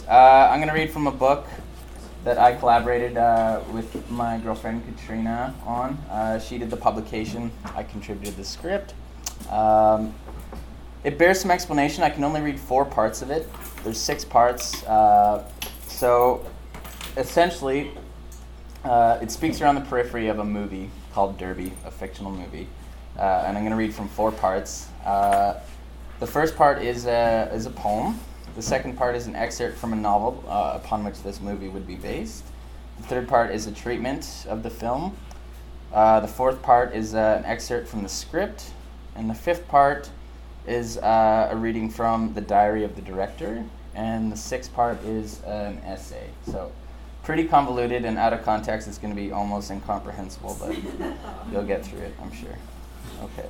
guys. Uh, I'm gonna read from a book that I collaborated uh, with my girlfriend Katrina on. Uh, she did the publication. I contributed the script. Um, it bears some explanation. I can only read four parts of it. There's six parts. Uh, so essentially, uh, it speaks around the periphery of a movie called Derby, a fictional movie. Uh, and I'm going to read from four parts. The first part is a, is a poem. The second part is an excerpt from a novel uh, upon which this movie would be based. The third part is a treatment of the film. Uh, the fourth part is uh, an excerpt from the script. And the fifth part is uh, a reading from the diary of the director. And the sixth part is an essay. So pretty convoluted and out of context. It's going to be almost incomprehensible, but you'll get through it, I'm sure. Okay.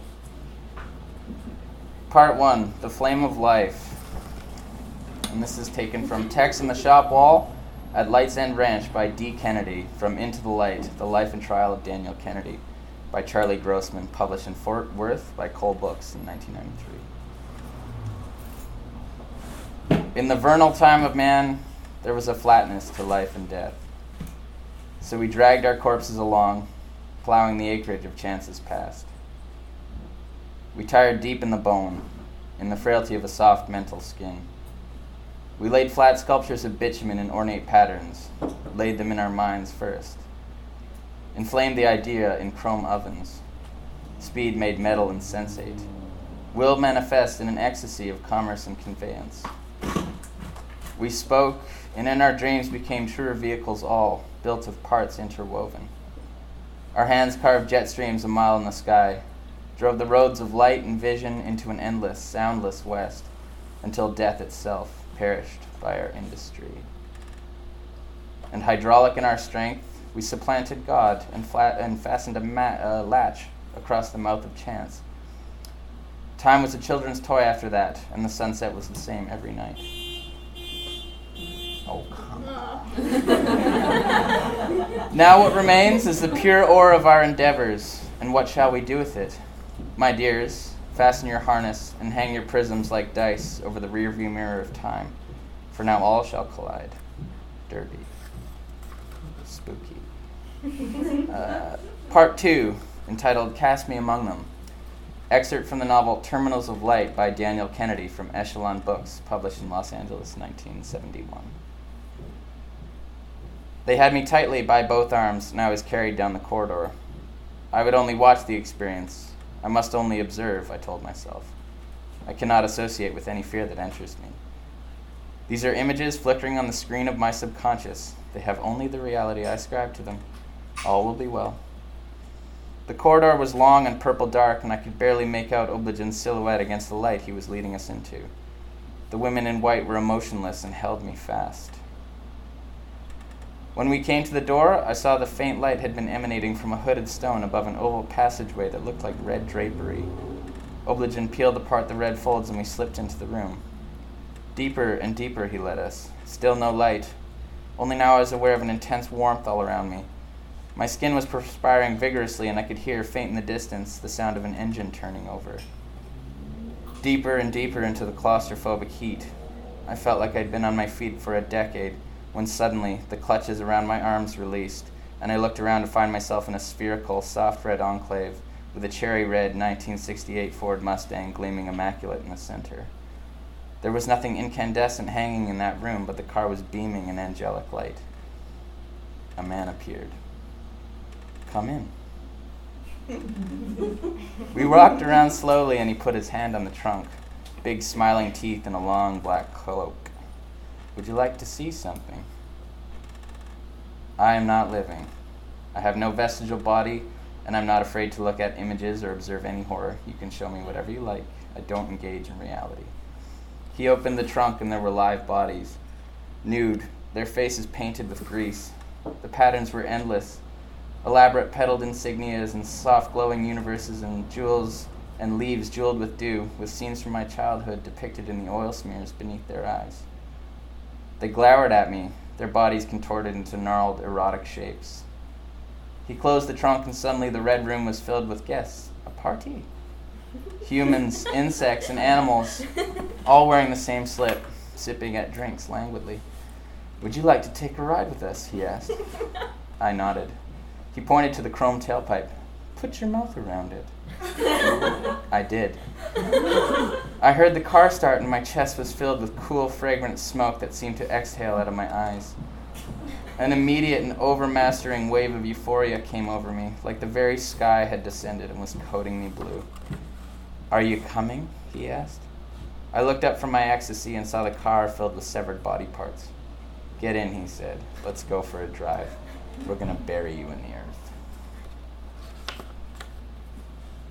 Part one The Flame of Life. And this is taken from Text in the Shop Wall at Lights End Ranch by D. Kennedy from Into the Light The Life and Trial of Daniel Kennedy by Charlie Grossman, published in Fort Worth by Cole Books in 1993. In the vernal time of man, there was a flatness to life and death. So we dragged our corpses along, plowing the acreage of chances past. We tired deep in the bone, in the frailty of a soft mental skin. We laid flat sculptures of bitumen in ornate patterns, laid them in our minds first. Inflamed the idea in chrome ovens. Speed made metal insensate. Will manifest in an ecstasy of commerce and conveyance. We spoke, and in our dreams became truer vehicles all, built of parts interwoven. Our hands carved jet streams a mile in the sky, drove the roads of light and vision into an endless, soundless west, until death itself perished by our industry. And hydraulic in our strength, we supplanted God and, flat, and fastened a ma- uh, latch across the mouth of chance. Time was a children's toy after that, and the sunset was the same every night. Oh, come on. now what remains is the pure ore of our endeavors, and what shall we do with it? My dears, fasten your harness and hang your prisms like dice over the rearview mirror of time, for now all shall collide. Derby. Spooky. Uh, part two, entitled Cast Me Among Them. Excerpt from the novel Terminals of Light by Daniel Kennedy from Echelon Books, published in Los Angeles, 1971. They had me tightly by both arms, and I was carried down the corridor. I would only watch the experience. I must only observe, I told myself. I cannot associate with any fear that enters me. These are images flickering on the screen of my subconscious. They have only the reality I ascribe to them. All will be well. The corridor was long and purple dark, and I could barely make out Oblajen's silhouette against the light he was leading us into. The women in white were emotionless and held me fast. When we came to the door, I saw the faint light had been emanating from a hooded stone above an oval passageway that looked like red drapery. Oblajen peeled apart the red folds and we slipped into the room. Deeper and deeper he led us. Still no light. Only now I was aware of an intense warmth all around me. My skin was perspiring vigorously, and I could hear, faint in the distance, the sound of an engine turning over. Deeper and deeper into the claustrophobic heat. I felt like I'd been on my feet for a decade when suddenly the clutches around my arms released, and I looked around to find myself in a spherical, soft red enclave with a cherry red 1968 Ford Mustang gleaming immaculate in the center. There was nothing incandescent hanging in that room, but the car was beaming an angelic light. A man appeared. Come in. we walked around slowly, and he put his hand on the trunk, big smiling teeth and a long black cloak. Would you like to see something? I am not living. I have no vestigial body, and I'm not afraid to look at images or observe any horror. You can show me whatever you like. I don't engage in reality. He opened the trunk, and there were live bodies, nude, their faces painted with grease. The patterns were endless elaborate petaled insignias and soft glowing universes and jewels and leaves jeweled with dew, with scenes from my childhood depicted in the oil smears beneath their eyes. They glowered at me, their bodies contorted into gnarled, erotic shapes. He closed the trunk, and suddenly the red room was filled with guests. A party. Humans, insects, and animals, all wearing the same slip, sipping at drinks languidly. Would you like to take a ride with us? he asked. I nodded. He pointed to the chrome tailpipe. Put your mouth around it. I did. I heard the car start, and my chest was filled with cool, fragrant smoke that seemed to exhale out of my eyes. An immediate and overmastering wave of euphoria came over me, like the very sky had descended and was coating me blue. Are you coming? he asked. I looked up from my ecstasy and saw the car filled with severed body parts. Get in, he said. Let's go for a drive. We're going to bury you in the earth.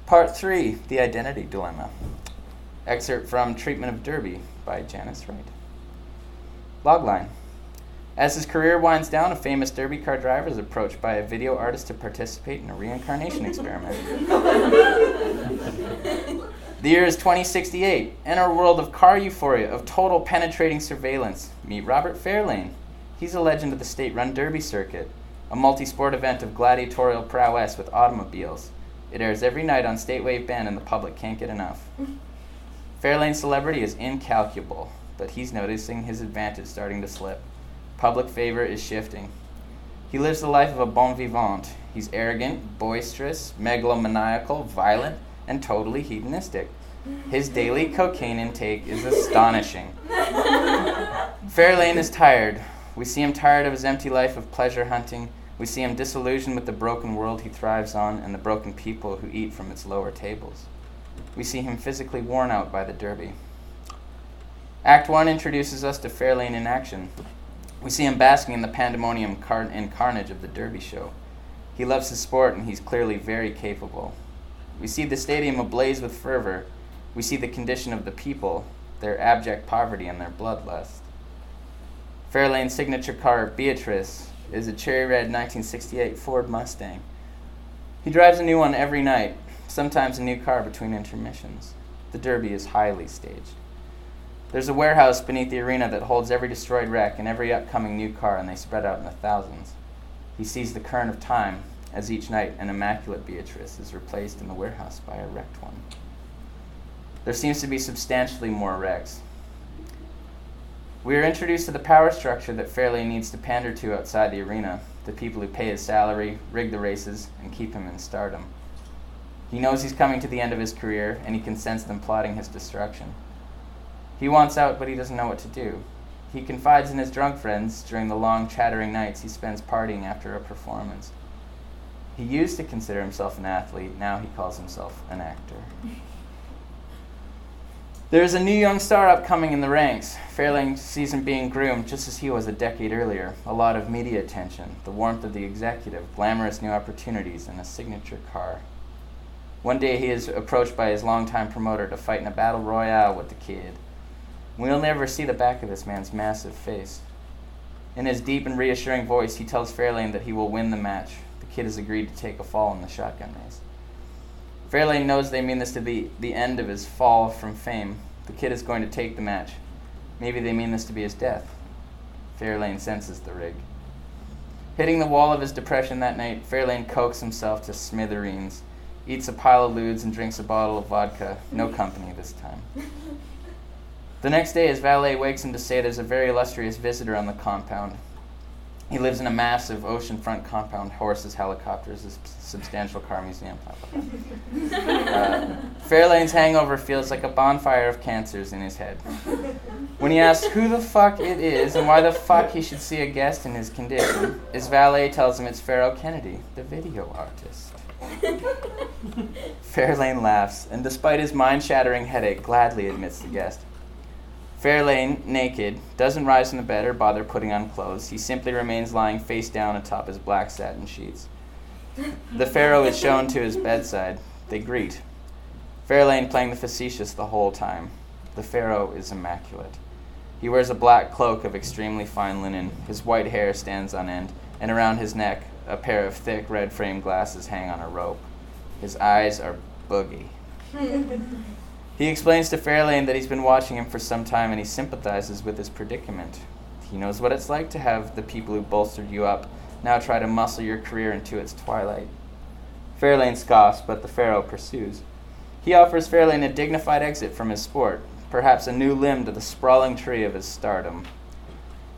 Part 3 The Identity Dilemma. Excerpt from Treatment of Derby by Janice Wright. Logline. As his career winds down, a famous Derby car driver is approached by a video artist to participate in a reincarnation experiment. the year is 2068. Enter a world of car euphoria, of total penetrating surveillance. Meet Robert Fairlane. He's a legend of the state run Derby circuit, a multi sport event of gladiatorial prowess with automobiles. It airs every night on State Wave Bend, and the public can't get enough. Fairlane's celebrity is incalculable, but he's noticing his advantage starting to slip. Public favor is shifting. He lives the life of a bon vivant. He's arrogant, boisterous, megalomaniacal, violent, and totally hedonistic. His daily cocaine intake is astonishing. Fairlane is tired. We see him tired of his empty life of pleasure hunting we see him disillusioned with the broken world he thrives on and the broken people who eat from its lower tables. We see him physically worn out by the derby. Act 1 introduces us to Fairlane in action. We see him basking in the pandemonium car- and carnage of the derby show. He loves his sport and he's clearly very capable. We see the stadium ablaze with fervor. We see the condition of the people, their abject poverty and their bloodlust. Fairlane's signature car, Beatrice, is a cherry red 1968 Ford Mustang. He drives a new one every night, sometimes a new car between intermissions. The Derby is highly staged. There's a warehouse beneath the arena that holds every destroyed wreck and every upcoming new car, and they spread out in the thousands. He sees the current of time as each night an immaculate Beatrice is replaced in the warehouse by a wrecked one. There seems to be substantially more wrecks, we are introduced to the power structure that Fairlane needs to pander to outside the arena, the people who pay his salary, rig the races, and keep him in stardom. He knows he's coming to the end of his career, and he can sense them plotting his destruction. He wants out, but he doesn't know what to do. He confides in his drunk friends during the long, chattering nights he spends partying after a performance. He used to consider himself an athlete, now he calls himself an actor. There's a new young star upcoming in the ranks. Fairlane sees him being groomed just as he was a decade earlier. A lot of media attention, the warmth of the executive, glamorous new opportunities, and a signature car. One day he is approached by his longtime promoter to fight in a battle royale with the kid. We'll never see the back of this man's massive face. In his deep and reassuring voice, he tells Fairlane that he will win the match. The kid has agreed to take a fall in the shotgun race. Fairlane knows they mean this to be the end of his fall from fame. The kid is going to take the match. Maybe they mean this to be his death. Fairlane senses the rig. Hitting the wall of his depression that night, Fairlane cokes himself to smithereens, eats a pile of ludes, and drinks a bottle of vodka. No company this time. The next day, his valet wakes him to say there's a very illustrious visitor on the compound. He lives in a massive oceanfront compound, horses, helicopters, a substantial car museum. uh, Fairlane's hangover feels like a bonfire of cancers in his head. When he asks who the fuck it is and why the fuck he should see a guest in his condition, his valet tells him it's Pharaoh Kennedy, the video artist. Fairlane laughs, and despite his mind shattering headache, gladly admits the guest. Fairlane, naked, doesn't rise from the bed or bother putting on clothes. He simply remains lying face down atop his black satin sheets. The Pharaoh is shown to his bedside. They greet. Fairlane playing the facetious the whole time. The Pharaoh is immaculate. He wears a black cloak of extremely fine linen. His white hair stands on end, and around his neck, a pair of thick red framed glasses hang on a rope. His eyes are boogie. he explains to Fairlane that he's been watching him for some time and he sympathizes with his predicament. He knows what it's like to have the people who bolstered you up now try to muscle your career into its twilight. Fairlane scoffs, but the Pharaoh pursues. He offers Fairlane a dignified exit from his sport, perhaps a new limb to the sprawling tree of his stardom.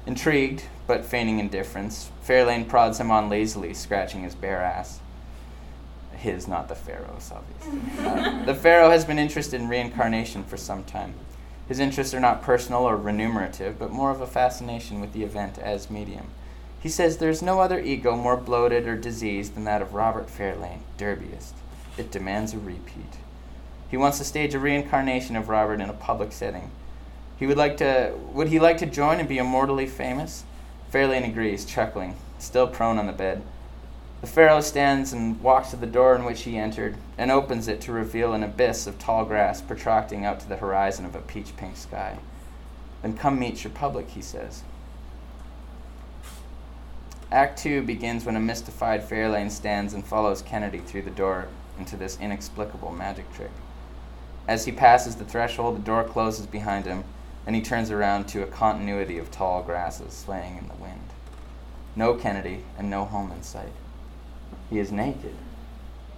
Intrigued, but feigning indifference, Fairlane prods him on lazily, scratching his bare ass. His, not the Pharaoh's, obviously. Uh, the Pharaoh has been interested in reincarnation for some time. His interests are not personal or remunerative, but more of a fascination with the event as medium. He says there's no other ego more bloated or diseased than that of Robert Fairlane, derbyist. It demands a repeat. He wants to stage a reincarnation of Robert in a public setting. He would like to would he like to join and be immortally famous? Fairlane agrees, chuckling, still prone on the bed. The Pharaoh stands and walks to the door in which he entered, and opens it to reveal an abyss of tall grass protracting out to the horizon of a peach pink sky. Then come meet your public, he says. Act two begins when a mystified Fairlane stands and follows Kennedy through the door into this inexplicable magic trick. As he passes the threshold, the door closes behind him, and he turns around to a continuity of tall grasses swaying in the wind. No Kennedy, and no home in sight. He is naked.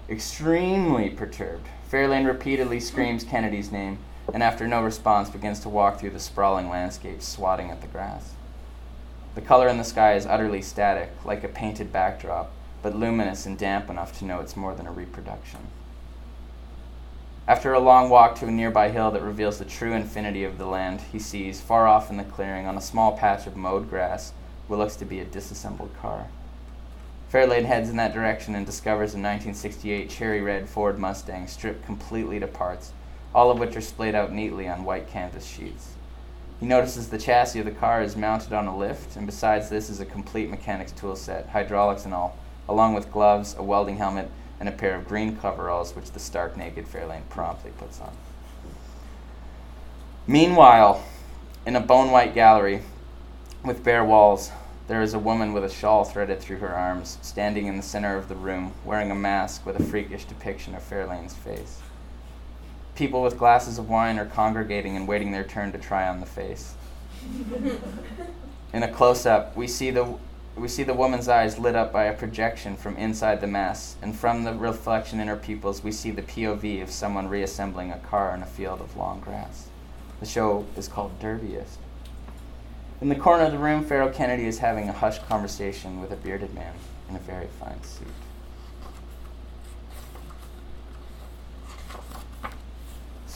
Extremely perturbed, Fairlane repeatedly screams Kennedy's name, and after no response begins to walk through the sprawling landscape, swatting at the grass. The color in the sky is utterly static, like a painted backdrop, but luminous and damp enough to know it's more than a reproduction. After a long walk to a nearby hill that reveals the true infinity of the land, he sees, far off in the clearing, on a small patch of mowed grass, what looks to be a disassembled car. Fairlane heads in that direction and discovers a 1968 cherry red Ford Mustang stripped completely to parts, all of which are splayed out neatly on white canvas sheets. He notices the chassis of the car is mounted on a lift, and besides this is a complete mechanics tool set, hydraulics and all, along with gloves, a welding helmet, and a pair of green coveralls, which the stark naked Fairlane promptly puts on. Meanwhile, in a bone white gallery with bare walls, there is a woman with a shawl threaded through her arms, standing in the center of the room, wearing a mask with a freakish depiction of Fairlane's face. People with glasses of wine are congregating and waiting their turn to try on the face. In a close up, we see the we see the woman's eyes lit up by a projection from inside the mask, and from the reflection in her pupils, we see the POV of someone reassembling a car in a field of long grass. The show is called Derbyist. In the corner of the room, Pharaoh Kennedy is having a hushed conversation with a bearded man in a very fine suit.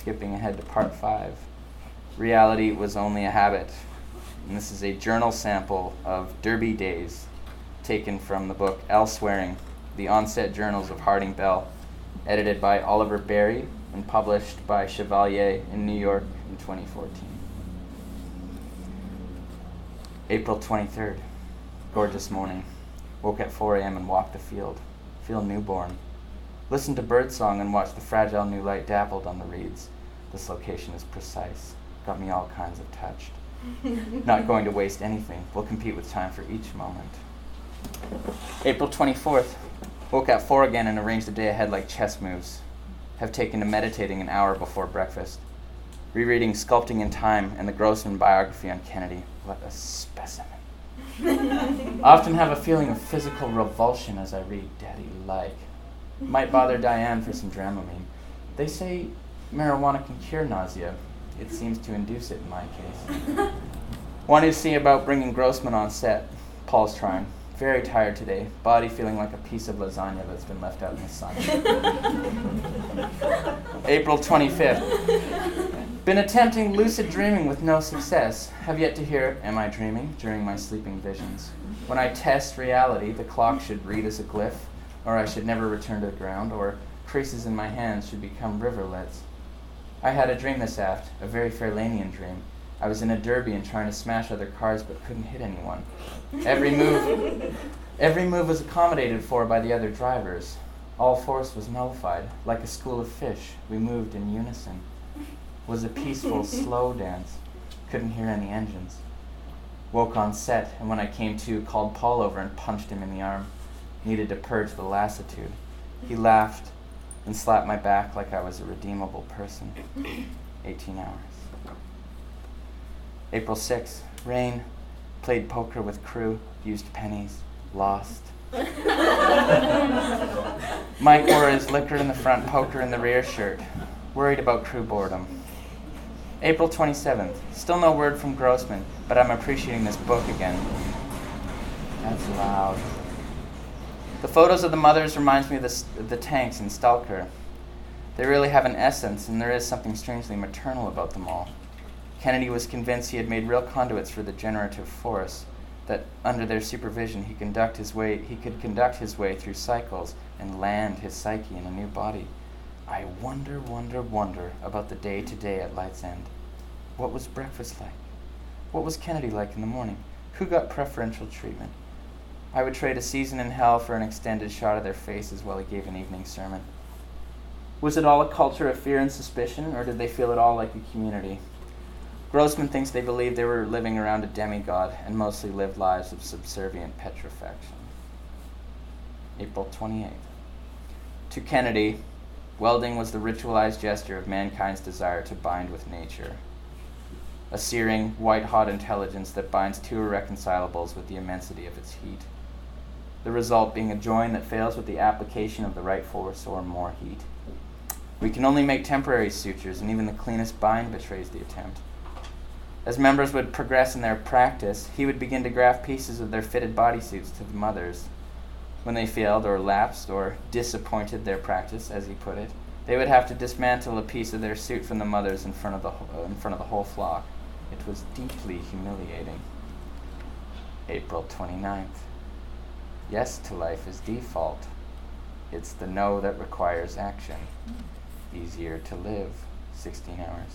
skipping ahead to part five. Reality was only a habit. And this is a journal sample of Derby Days taken from the book Elswearing, The Onset Journals of Harding Bell, edited by Oliver Berry and published by Chevalier in New York in 2014. April 23rd. Gorgeous morning. Woke at 4 a.m. and walked the field. Feel newborn. Listen to birdsong and watch the fragile new light dappled on the reeds. This location is precise. Got me all kinds of touched. Not going to waste anything. We'll compete with time for each moment. April 24th. Woke at 4 again and arranged the day ahead like chess moves. Have taken to meditating an hour before breakfast. Rereading Sculpting in Time and the Grossman biography on Kennedy. What a specimen. I often have a feeling of physical revulsion as I read Daddy Like. Might bother Diane for some Dramamine. They say marijuana can cure nausea. It seems to induce it in my case. Wanted to see about bringing Grossman on set. Paul's trying. Very tired today. Body feeling like a piece of lasagna that's been left out in the sun. April 25th. Been attempting lucid dreaming with no success. Have yet to hear Am I Dreaming during my sleeping visions. When I test reality, the clock should read as a glyph or I should never return to the ground, or creases in my hands should become riverlets. I had a dream this aft, a very Fairlanian dream. I was in a derby and trying to smash other cars but couldn't hit anyone. Every move every move was accommodated for by the other drivers. All force was nullified. Like a school of fish, we moved in unison. It was a peaceful, slow dance. Couldn't hear any engines. Woke on set, and when I came to, called Paul over and punched him in the arm. Needed to purge the lassitude. He laughed and slapped my back like I was a redeemable person. 18 hours. April 6th. Rain. Played poker with crew. Used pennies. Lost. Mike wore his liquor in the front, poker in the rear shirt. Worried about crew boredom. April 27th. Still no word from Grossman, but I'm appreciating this book again. That's loud. The photos of the mothers reminds me of the, the tanks in Stalker. They really have an essence, and there is something strangely maternal about them all. Kennedy was convinced he had made real conduits for the generative force, that under their supervision he conduct his way he could conduct his way through cycles and land his psyche in a new body. I wonder, wonder, wonder about the day to day at Light's End. What was breakfast like? What was Kennedy like in the morning? Who got preferential treatment? I would trade a season in hell for an extended shot of their faces while he gave an evening sermon. Was it all a culture of fear and suspicion, or did they feel at all like a community? Grossman thinks they believed they were living around a demigod and mostly lived lives of subservient petrifaction. April 28th. To Kennedy, welding was the ritualized gesture of mankind's desire to bind with nature. A searing, white hot intelligence that binds two irreconcilables with the immensity of its heat. The result being a join that fails with the application of the right force or more heat. We can only make temporary sutures, and even the cleanest bind betrays the attempt. As members would progress in their practice, he would begin to graft pieces of their fitted bodysuits to the mothers. When they failed or lapsed or disappointed their practice, as he put it, they would have to dismantle a piece of their suit from the mothers in front of the, in front of the whole flock. It was deeply humiliating. April 29th. Yes to life is default. It's the no that requires action easier to live. 16 hours.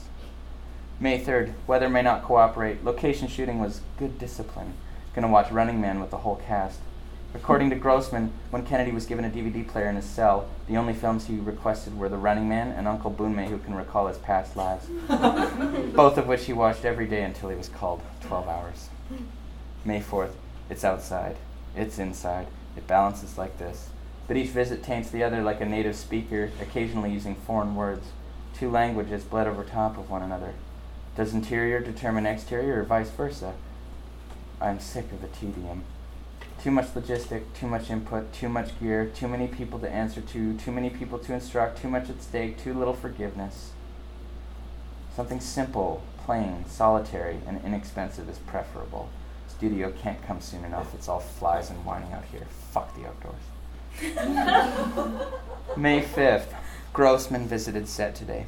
May 3rd, weather may not cooperate. Location shooting was good discipline. Gonna watch Running Man with the whole cast. According to Grossman, when Kennedy was given a DVD player in his cell, the only films he requested were The Running Man and Uncle Boonmee Who Can Recall His Past Lives, both of which he watched every day until he was called 12 hours. May 4th, it's outside, it's inside, it balances like this but each visit taints the other like a native speaker, occasionally using foreign words. Two languages bled over top of one another. Does interior determine exterior or vice versa? I'm sick of the tedium. Too much logistic, too much input, too much gear, too many people to answer to, too many people to instruct, too much at stake, too little forgiveness. Something simple, plain, solitary, and inexpensive is preferable. Studio can't come soon enough. It's all flies and whining out here. Fuck the outdoors. May 5th. Grossman visited set today.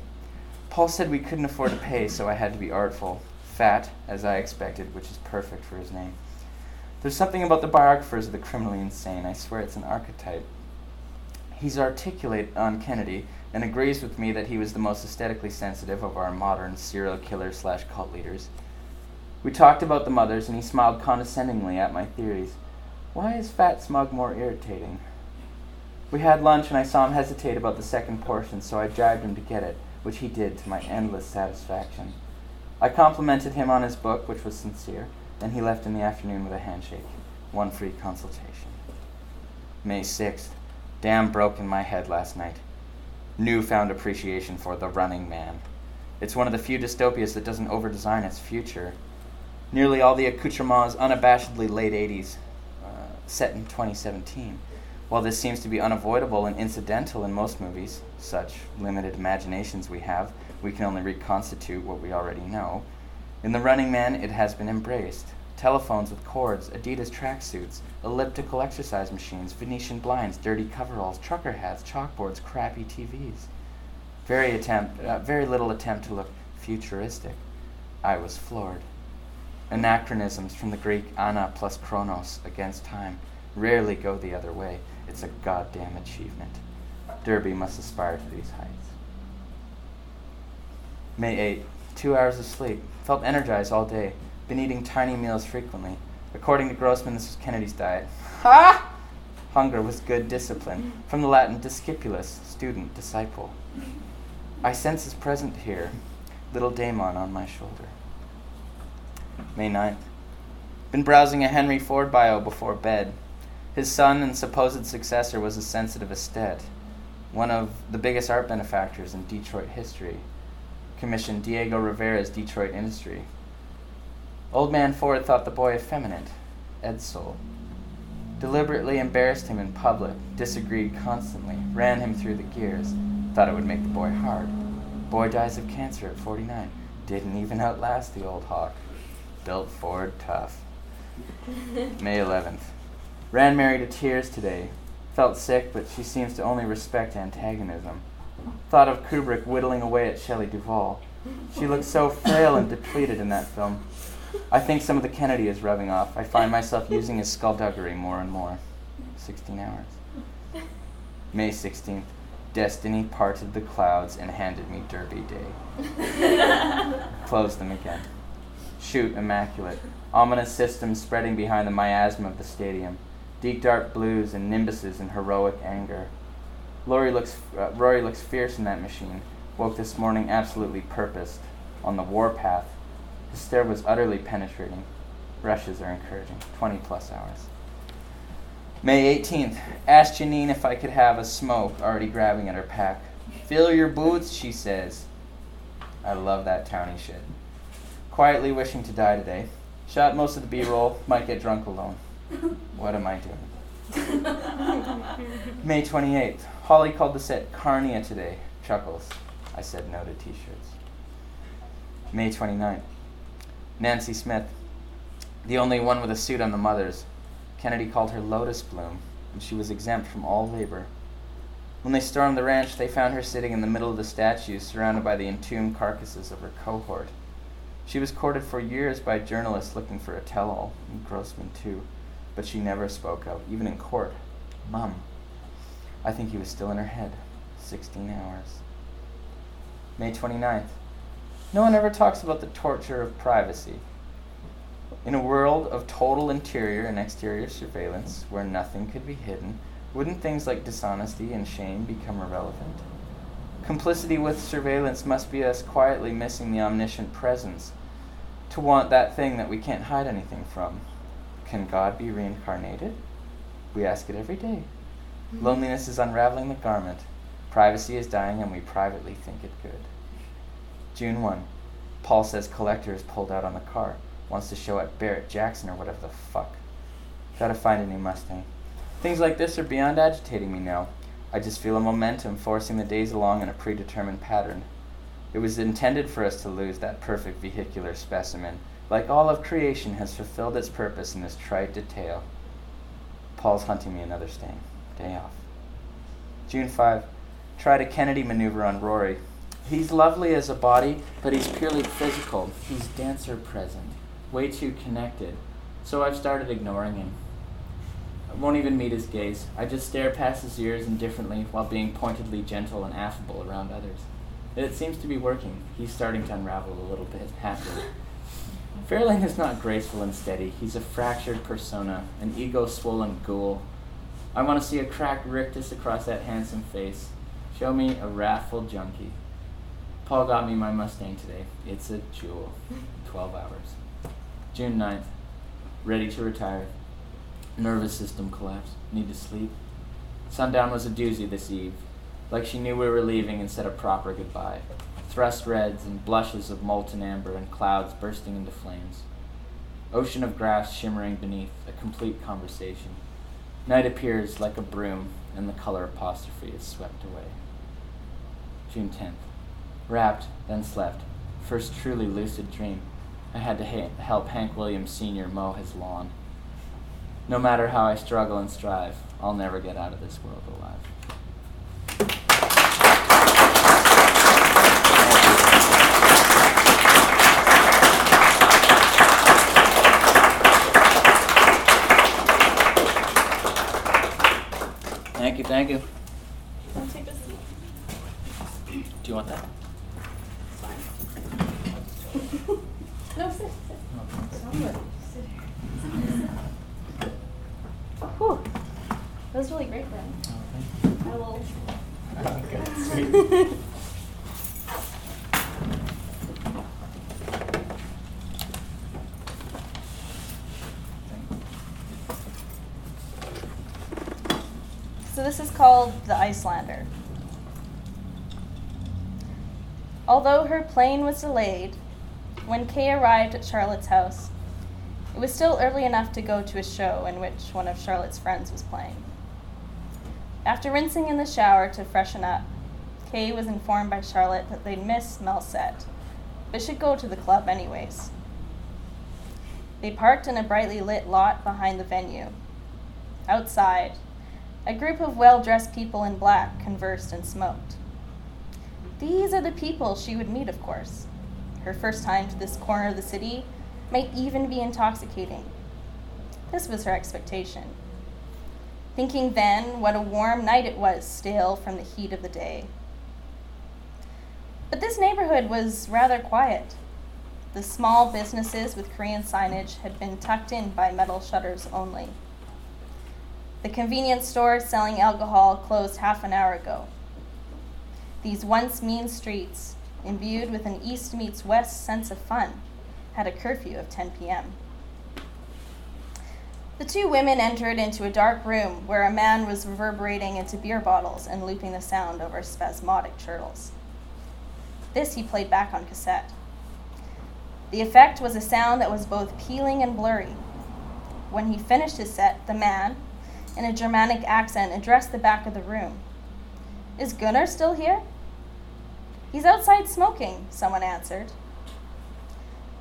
Paul said we couldn't afford to pay, so I had to be artful. Fat, as I expected, which is perfect for his name. There's something about the biographers of the criminally insane. I swear it's an archetype. He's articulate on Kennedy and agrees with me that he was the most aesthetically sensitive of our modern serial killer slash cult leaders. We talked about the mothers, and he smiled condescendingly at my theories. Why is Fat Smug more irritating? We had lunch, and I saw him hesitate about the second portion, so I dragged him to get it, which he did to my endless satisfaction. I complimented him on his book, which was sincere, and he left in the afternoon with a handshake. One free consultation. May 6th. Damn broke in my head last night. Newfound appreciation for The Running Man. It's one of the few dystopias that doesn't overdesign its future. Nearly all the accoutrements unabashedly late 80s, uh, set in 2017. While this seems to be unavoidable and incidental in most movies, such limited imaginations we have, we can only reconstitute what we already know. In The Running Man, it has been embraced. Telephones with cords, Adidas tracksuits, elliptical exercise machines, Venetian blinds, dirty coveralls, trucker hats, chalkboards, crappy TVs. Very attempt, uh, very little attempt to look futuristic. I was floored. Anachronisms from the Greek ana plus chronos against time rarely go the other way. It's a goddamn achievement. Derby must aspire to these heights. May 8. Two hours of sleep. Felt energized all day. Been eating tiny meals frequently. According to Grossman, this was Kennedy's diet. Ha! Hunger was good discipline. From the Latin discipulus, student, disciple. I sense his present here. Little Damon on my shoulder. May 9th. Been browsing a Henry Ford bio before bed. His son and supposed successor was a sensitive estate, one of the biggest art benefactors in Detroit history. Commissioned Diego Rivera's Detroit Industry. Old man Ford thought the boy effeminate, Edsel. Deliberately embarrassed him in public, disagreed constantly, ran him through the gears, thought it would make the boy hard. Boy dies of cancer at 49. Didn't even outlast the old hawk. Built Ford tough. May 11th. Ran Mary to tears today. Felt sick, but she seems to only respect antagonism. Thought of Kubrick whittling away at Shelley Duvall. She looks so frail and depleted in that film. I think some of the Kennedy is rubbing off. I find myself using his skullduggery more and more. 16 hours. May 16th. Destiny parted the clouds and handed me Derby Day. Closed them again. Shoot, immaculate. Ominous systems spreading behind the miasma of the stadium. Deep dark blues and nimbuses in heroic anger. Rory looks, uh, Rory looks fierce in that machine. Woke this morning absolutely purposed. On the warpath. His stare was utterly penetrating. Rushes are encouraging. 20 plus hours. May 18th. Asked Janine if I could have a smoke, already grabbing at her pack. Fill your boots, she says. I love that towny shit. Quietly wishing to die today. Shot most of the B roll, might get drunk alone. What am I doing? May 28th. Holly called the set Carnia today. Chuckles. I said no to t shirts. May 29th. Nancy Smith. The only one with a suit on the mothers. Kennedy called her Lotus Bloom, and she was exempt from all labor. When they stormed the ranch, they found her sitting in the middle of the statues, surrounded by the entombed carcasses of her cohort. She was courted for years by journalists looking for a tell all, and Grossman too, but she never spoke out, even in court. Mum. I think he was still in her head. 16 hours. May 29th. No one ever talks about the torture of privacy. In a world of total interior and exterior surveillance, where nothing could be hidden, wouldn't things like dishonesty and shame become irrelevant? Complicity with surveillance must be us quietly missing the omniscient presence, to want that thing that we can't hide anything from. Can God be reincarnated? We ask it every day. Loneliness is unraveling the garment. Privacy is dying, and we privately think it good. June 1. Paul says collector is pulled out on the car. Wants to show at Barrett Jackson or whatever the fuck. Gotta find a new Mustang. Things like this are beyond agitating me now. I just feel a momentum forcing the days along in a predetermined pattern. It was intended for us to lose that perfect vehicular specimen. Like all of creation has fulfilled its purpose in this trite detail. Paul's hunting me another stain. Day off. June 5. Tried a Kennedy maneuver on Rory. He's lovely as a body, but he's purely physical. He's dancer present, way too connected. So I've started ignoring him. I won't even meet his gaze. I just stare past his ears indifferently while being pointedly gentle and affable around others. It seems to be working. He's starting to unravel a little bit, happily. Fairlane is not graceful and steady. He's a fractured persona, an ego swollen ghoul. I want to see a cracked rictus across that handsome face. Show me a wrathful junkie. Paul got me my Mustang today. It's a jewel. 12 hours. June 9th. Ready to retire. Nervous system collapse. Need to sleep. Sundown was a doozy this eve. Like she knew we were leaving and said a proper goodbye. Thrust reds and blushes of molten amber and clouds bursting into flames. Ocean of grass shimmering beneath, a complete conversation. Night appears like a broom, and the color apostrophe is swept away. June 10th. Wrapped, then slept. First truly lucid dream. I had to ha- help Hank Williams Sr. mow his lawn. No matter how I struggle and strive, I'll never get out of this world alive. Thank you, thank you. Wanna take a seat? Do you want that? No, sit, sit. Somewhere. Sit here. Whew. That was really great, Brad. I will. this is called the Icelander. Although her plane was delayed, when Kay arrived at Charlotte's house, it was still early enough to go to a show in which one of Charlotte's friends was playing. After rinsing in the shower to freshen up, Kay was informed by Charlotte that they'd miss Mel's set, but should go to the club anyways. They parked in a brightly lit lot behind the venue. Outside, a group of well dressed people in black conversed and smoked. These are the people she would meet, of course. Her first time to this corner of the city might even be intoxicating. This was her expectation. Thinking then what a warm night it was, stale from the heat of the day. But this neighborhood was rather quiet. The small businesses with Korean signage had been tucked in by metal shutters only. The convenience store selling alcohol closed half an hour ago. These once mean streets, imbued with an East meets West sense of fun, had a curfew of 10 p.m. The two women entered into a dark room where a man was reverberating into beer bottles and looping the sound over spasmodic chortles. This he played back on cassette. The effect was a sound that was both pealing and blurry. When he finished his set, the man, in a Germanic accent, addressed the back of the room. Is Gunnar still here? He's outside smoking, someone answered.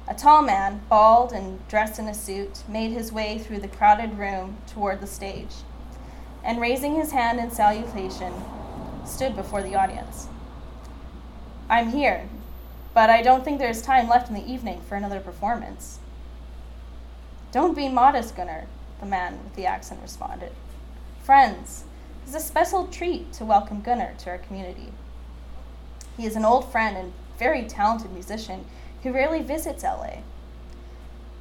A tall man, bald and dressed in a suit, made his way through the crowded room toward the stage, and raising his hand in salutation, stood before the audience. I'm here, but I don't think there's time left in the evening for another performance. Don't be modest, Gunnar, the man with the accent responded. Friends, it's a special treat to welcome Gunnar to our community. He is an old friend and very talented musician who rarely visits LA.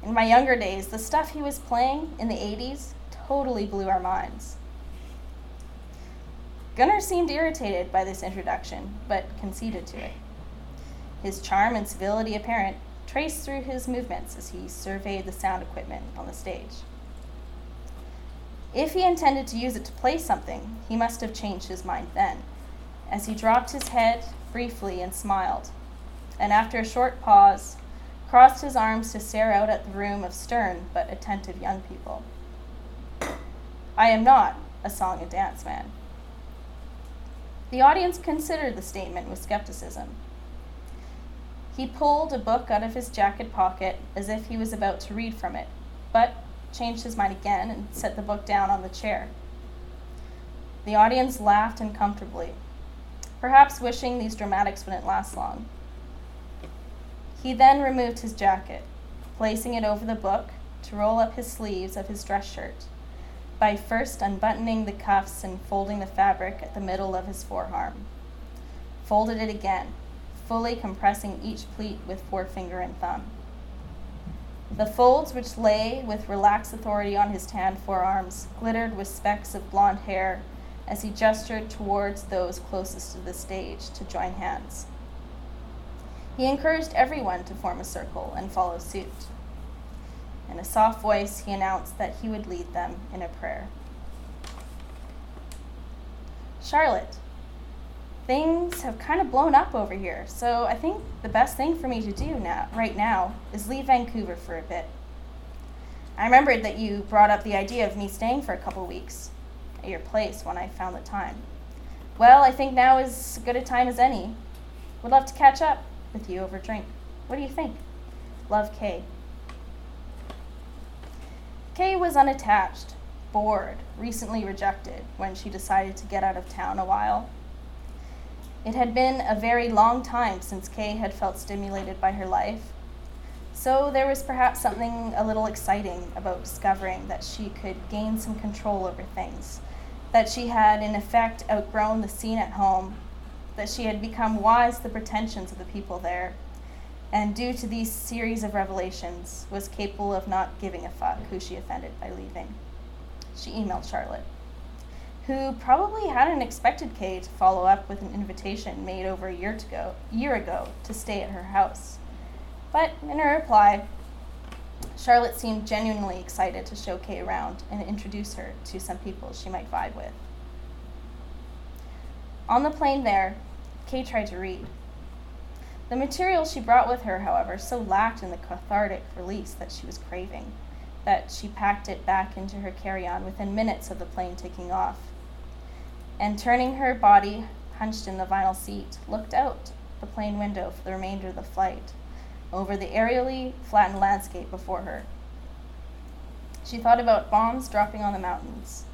In my younger days, the stuff he was playing in the 80s totally blew our minds. Gunnar seemed irritated by this introduction, but conceded to it. His charm and civility apparent traced through his movements as he surveyed the sound equipment on the stage. If he intended to use it to play something, he must have changed his mind then, as he dropped his head briefly and smiled, and after a short pause, crossed his arms to stare out at the room of stern but attentive young people. I am not a song and dance man. The audience considered the statement with skepticism. He pulled a book out of his jacket pocket as if he was about to read from it, but changed his mind again and set the book down on the chair. The audience laughed uncomfortably, perhaps wishing these dramatics wouldn't last long. He then removed his jacket, placing it over the book to roll up his sleeves of his dress shirt by first unbuttoning the cuffs and folding the fabric at the middle of his forearm. Folded it again, fully compressing each pleat with forefinger and thumb. The folds, which lay with relaxed authority on his tanned forearms, glittered with specks of blond hair as he gestured towards those closest to the stage to join hands. He encouraged everyone to form a circle and follow suit. In a soft voice, he announced that he would lead them in a prayer. Charlotte, things have kind of blown up over here, so I think the best thing for me to do now, right now, is leave Vancouver for a bit. I remembered that you brought up the idea of me staying for a couple weeks at your place when I found the time. Well, I think now is as good a time as any. Would love to catch up with you over drink. What do you think? Love Kay. Kay was unattached, bored, recently rejected when she decided to get out of town a while it had been a very long time since Kay had felt stimulated by her life, so there was perhaps something a little exciting about discovering that she could gain some control over things, that she had in effect outgrown the scene at home, that she had become wise to the pretensions of the people there, and due to these series of revelations, was capable of not giving a fuck who she offended by leaving. She emailed Charlotte who probably hadn't expected Kay to follow up with an invitation made over a year ago, year ago to stay at her house. But in her reply, Charlotte seemed genuinely excited to show Kay around and introduce her to some people she might vibe with. On the plane there, Kay tried to read. The material she brought with her, however, so lacked in the cathartic release that she was craving that she packed it back into her carry on within minutes of the plane taking off. And turning her body hunched in the vinyl seat, looked out the plane window for the remainder of the flight, over the aerially flattened landscape before her. She thought about bombs dropping on the mountains,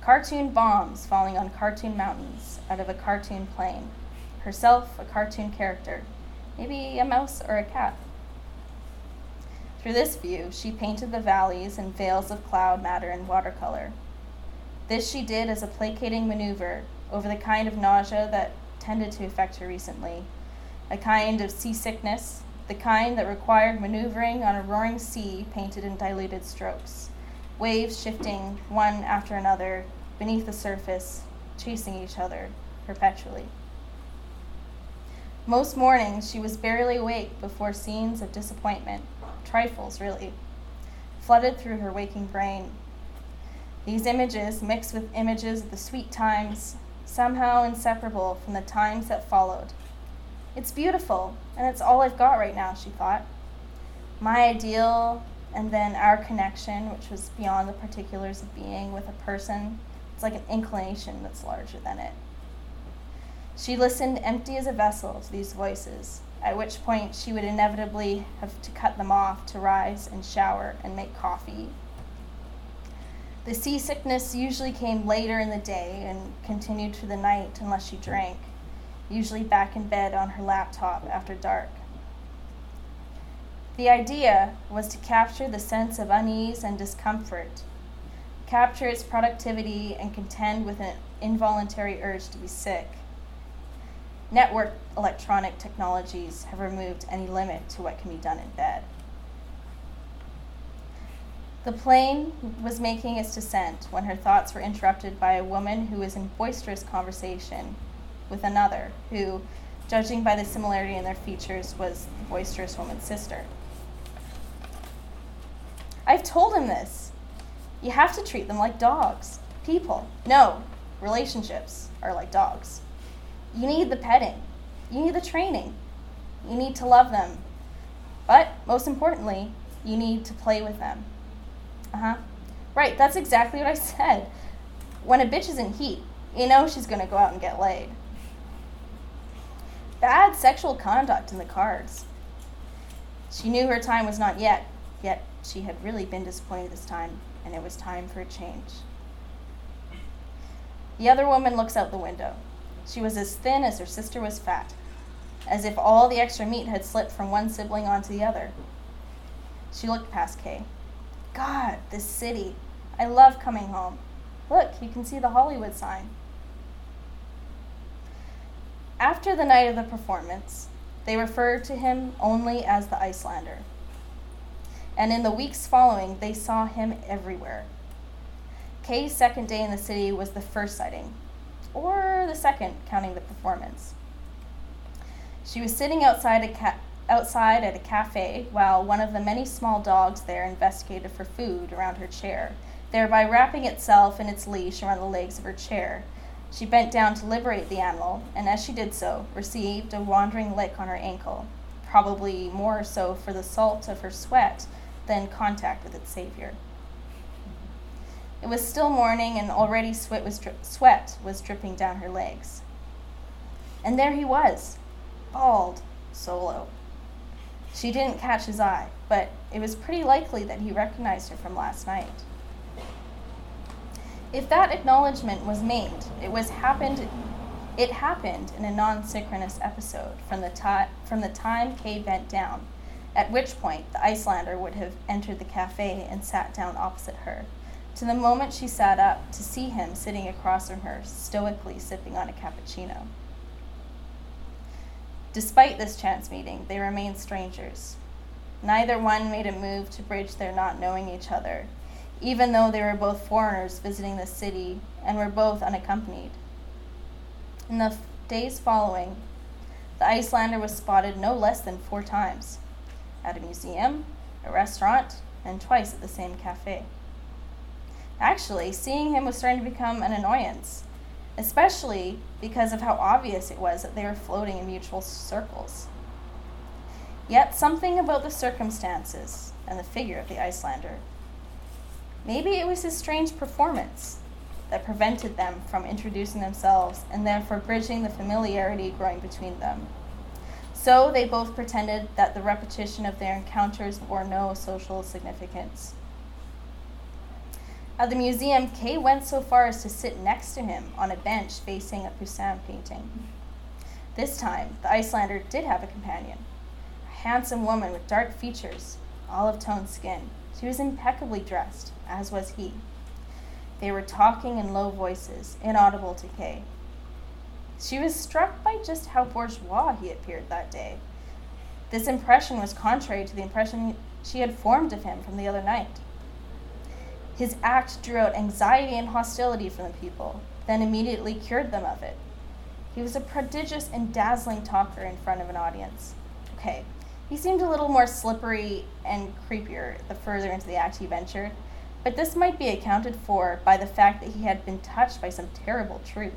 cartoon bombs falling on cartoon mountains out of a cartoon plane, herself a cartoon character, maybe a mouse or a cat. Through this view, she painted the valleys and vales of cloud matter in watercolor. This she did as a placating maneuver over the kind of nausea that tended to affect her recently, a kind of seasickness, the kind that required maneuvering on a roaring sea painted in diluted strokes, waves shifting one after another beneath the surface, chasing each other perpetually. Most mornings she was barely awake before scenes of disappointment trifles really, flooded through her waking brain. These images, mixed with images of the sweet times, somehow inseparable from the times that followed. It's beautiful, and it's all I've got right now, she thought. My ideal, and then our connection, which was beyond the particulars of being with a person. It's like an inclination that's larger than it. She listened empty as a vessel to these voices, at which point she would inevitably have to cut them off to rise and shower and make coffee. The seasickness usually came later in the day and continued through the night unless she drank, usually back in bed on her laptop after dark. The idea was to capture the sense of unease and discomfort, capture its productivity, and contend with an involuntary urge to be sick network electronic technologies have removed any limit to what can be done in bed. The plane was making its descent when her thoughts were interrupted by a woman who was in boisterous conversation with another, who, judging by the similarity in their features, was the boisterous woman's sister. I've told him this. You have to treat them like dogs. People. No, relationships are like dogs. You need the petting, you need the training, you need to love them. But most importantly, you need to play with them. Uh huh. Right, that's exactly what I said. When a bitch is in heat, you know she's gonna go out and get laid. Bad sexual conduct in the cards. She knew her time was not yet, yet she had really been disappointed this time, and it was time for a change. The other woman looks out the window. She was as thin as her sister was fat, as if all the extra meat had slipped from one sibling onto the other. She looked past Kay. God, this city. I love coming home. Look, you can see the Hollywood sign. After the night of the performance, they referred to him only as the Icelander. And in the weeks following, they saw him everywhere. Kay's second day in the city was the first sighting, or the second, counting the performance. She was sitting outside, a ca- outside at a cafe while one of the many small dogs there investigated for food around her chair, thereby wrapping itself in its leash around the legs of her chair. She bent down to liberate the animal, and as she did so, received a wandering lick on her ankle, probably more so for the salt of her sweat than contact with its savior. It was still morning, and already sweat was, dri- sweat was dripping down her legs. And there he was, bald, solo. She didn't catch his eye, but it was pretty likely that he recognized her from last night. If that acknowledgement was made, it was happened it happened in a non-synchronous episode from the, ti- from the time Kay bent down, at which point the Icelander would have entered the cafe and sat down opposite her to the moment she sat up to see him sitting across from her, stoically sipping on a cappuccino. Despite this chance meeting, they remained strangers. Neither one made a move to bridge their not knowing each other, even though they were both foreigners visiting the city and were both unaccompanied. In the f- days following, the Icelander was spotted no less than four times at a museum, a restaurant, and twice at the same cafe. Actually, seeing him was starting to become an annoyance. Especially because of how obvious it was that they were floating in mutual circles. Yet something about the circumstances and the figure of the Icelander. Maybe it was his strange performance that prevented them from introducing themselves and therefore bridging the familiarity growing between them. So they both pretended that the repetition of their encounters bore no social significance. At the museum, Kay went so far as to sit next to him on a bench facing a Poussin painting. This time, the Icelander did have a companion, a handsome woman with dark features, olive toned skin. She was impeccably dressed, as was he. They were talking in low voices, inaudible to Kay. She was struck by just how bourgeois he appeared that day. This impression was contrary to the impression she had formed of him from the other night. His act drew out anxiety and hostility from the people, then immediately cured them of it. He was a prodigious and dazzling talker in front of an audience. Okay, he seemed a little more slippery and creepier the further into the act he ventured, but this might be accounted for by the fact that he had been touched by some terrible truth,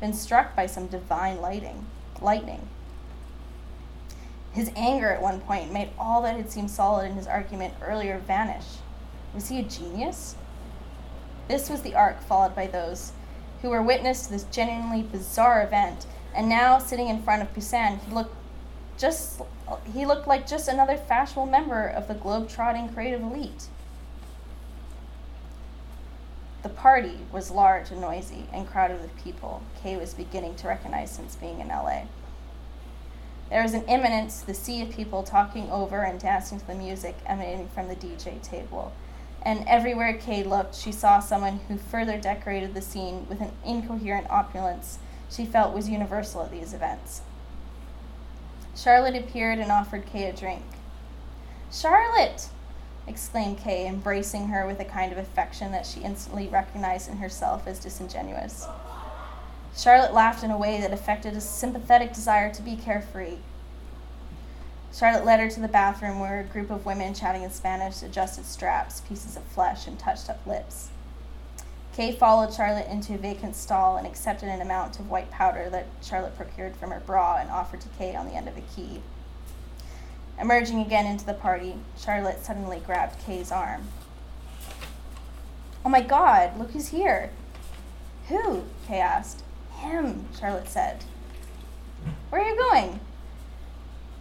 been struck by some divine lighting, lightning. His anger at one point made all that had seemed solid in his argument earlier vanish. Was he a genius? This was the arc followed by those who were witness to this genuinely bizarre event, and now sitting in front of Poussin, he looked just he looked like just another fashionable member of the globe-trotting creative elite. The party was large and noisy and crowded with people Kay was beginning to recognize since being in LA. There was an imminence to the sea of people talking over and dancing to the music emanating from the DJ table, and everywhere Kay looked, she saw someone who further decorated the scene with an incoherent opulence she felt was universal at these events. Charlotte appeared and offered Kay a drink. Charlotte! exclaimed Kay, embracing her with a kind of affection that she instantly recognized in herself as disingenuous. Charlotte laughed in a way that affected a sympathetic desire to be carefree, Charlotte led her to the bathroom where a group of women chatting in Spanish adjusted straps, pieces of flesh, and touched up lips. Kay followed Charlotte into a vacant stall and accepted an amount of white powder that Charlotte procured from her bra and offered to Kay on the end of a key. Emerging again into the party, Charlotte suddenly grabbed Kay's arm. Oh my god, look who's here. Who? Kay asked. Him, Charlotte said. Where are you going?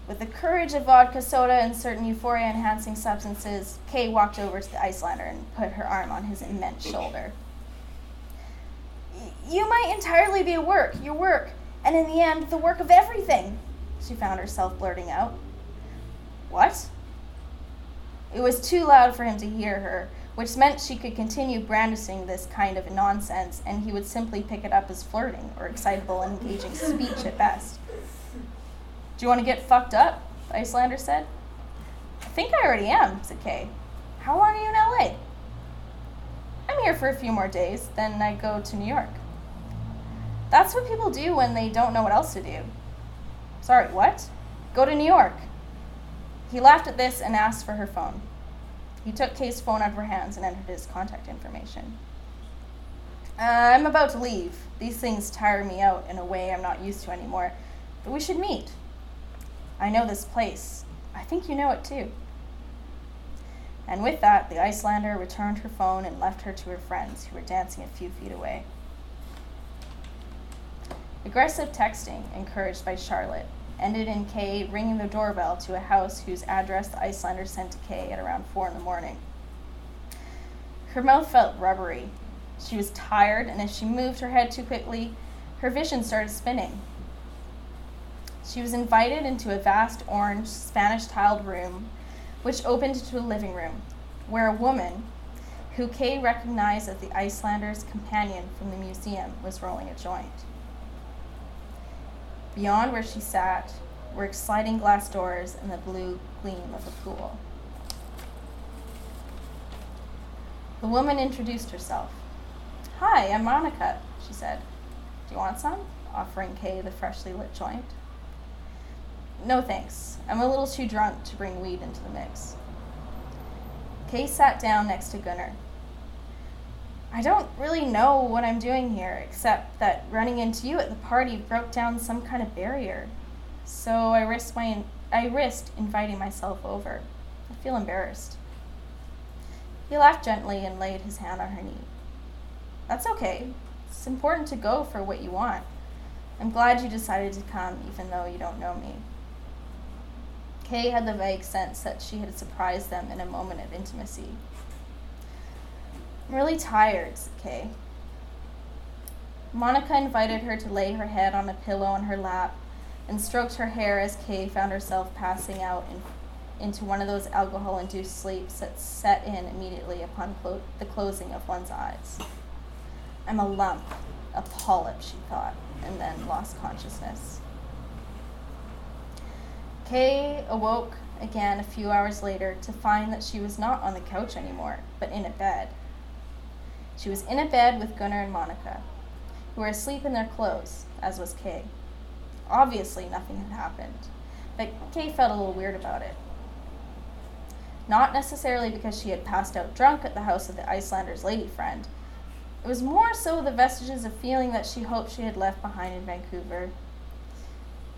With the courage of vodka soda and certain euphoria enhancing substances, Kay walked over to the Icelander and put her arm on his immense shoulder. You might entirely be a work, your work, and in the end, the work of everything, she found herself blurting out. What? It was too loud for him to hear her, which meant she could continue brandishing this kind of nonsense, and he would simply pick it up as flirting or excitable and engaging speech at best. Do you want to get fucked up? Icelander said. I think I already am, said Kay. How long are you in LA? I'm here for a few more days, then I go to New York. That's what people do when they don't know what else to do. Sorry, what? Go to New York. He laughed at this and asked for her phone. He took Kay's phone out of her hands and entered his contact information. Uh, I'm about to leave. These things tire me out in a way I'm not used to anymore, but we should meet. I know this place. I think you know it too. And with that, the Icelander returned her phone and left her to her friends, who were dancing a few feet away. Aggressive texting, encouraged by Charlotte, ended in Kay ringing the doorbell to a house whose address the Icelander sent to Kay at around 4 in the morning. Her mouth felt rubbery. She was tired, and as she moved her head too quickly, her vision started spinning. She was invited into a vast orange Spanish tiled room, which opened into a living room, where a woman, who Kay recognized as the Icelander's companion from the museum, was rolling a joint. Beyond where she sat were sliding glass doors and the blue gleam of a pool. The woman introduced herself. Hi, I'm Monica, she said. Do you want some? Offering Kay the freshly lit joint. No thanks. I'm a little too drunk to bring weed into the mix. Kay sat down next to Gunnar. I don't really know what I'm doing here, except that running into you at the party broke down some kind of barrier. So I risked, my, I risked inviting myself over. I feel embarrassed. He laughed gently and laid his hand on her knee. That's okay. It's important to go for what you want. I'm glad you decided to come, even though you don't know me. Kay had the vague sense that she had surprised them in a moment of intimacy. I'm really tired, said Kay. Monica invited her to lay her head on a pillow in her lap and stroked her hair as Kay found herself passing out in, into one of those alcohol induced sleeps that set in immediately upon clo- the closing of one's eyes. I'm a lump, a polyp, she thought, and then lost consciousness. Kay awoke again a few hours later to find that she was not on the couch anymore, but in a bed. She was in a bed with Gunnar and Monica, who were asleep in their clothes, as was Kay. Obviously, nothing had happened, but Kay felt a little weird about it. Not necessarily because she had passed out drunk at the house of the Icelander's lady friend. It was more so the vestiges of feeling that she hoped she had left behind in Vancouver.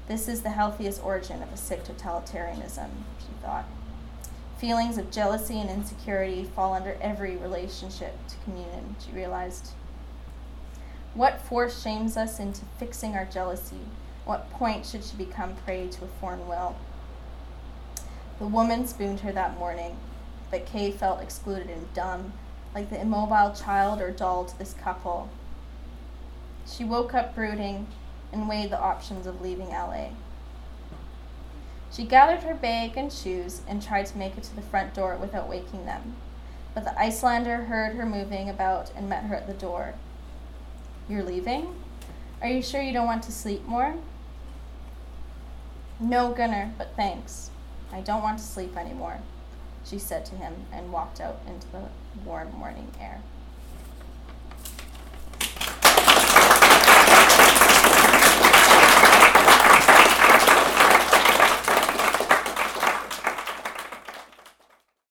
This is the healthiest origin of a sick totalitarianism, she thought. Feelings of jealousy and insecurity fall under every relationship to communion, she realized. What force shames us into fixing our jealousy? What point should she become prey to a foreign will? The woman spooned her that morning, but Kay felt excluded and dumb, like the immobile child or doll to this couple. She woke up brooding and weighed the options of leaving LA. She gathered her bag and shoes and tried to make it to the front door without waking them. But the Icelander heard her moving about and met her at the door. You're leaving? Are you sure you don't want to sleep more? No, Gunnar, but thanks. I don't want to sleep anymore, she said to him and walked out into the warm morning air.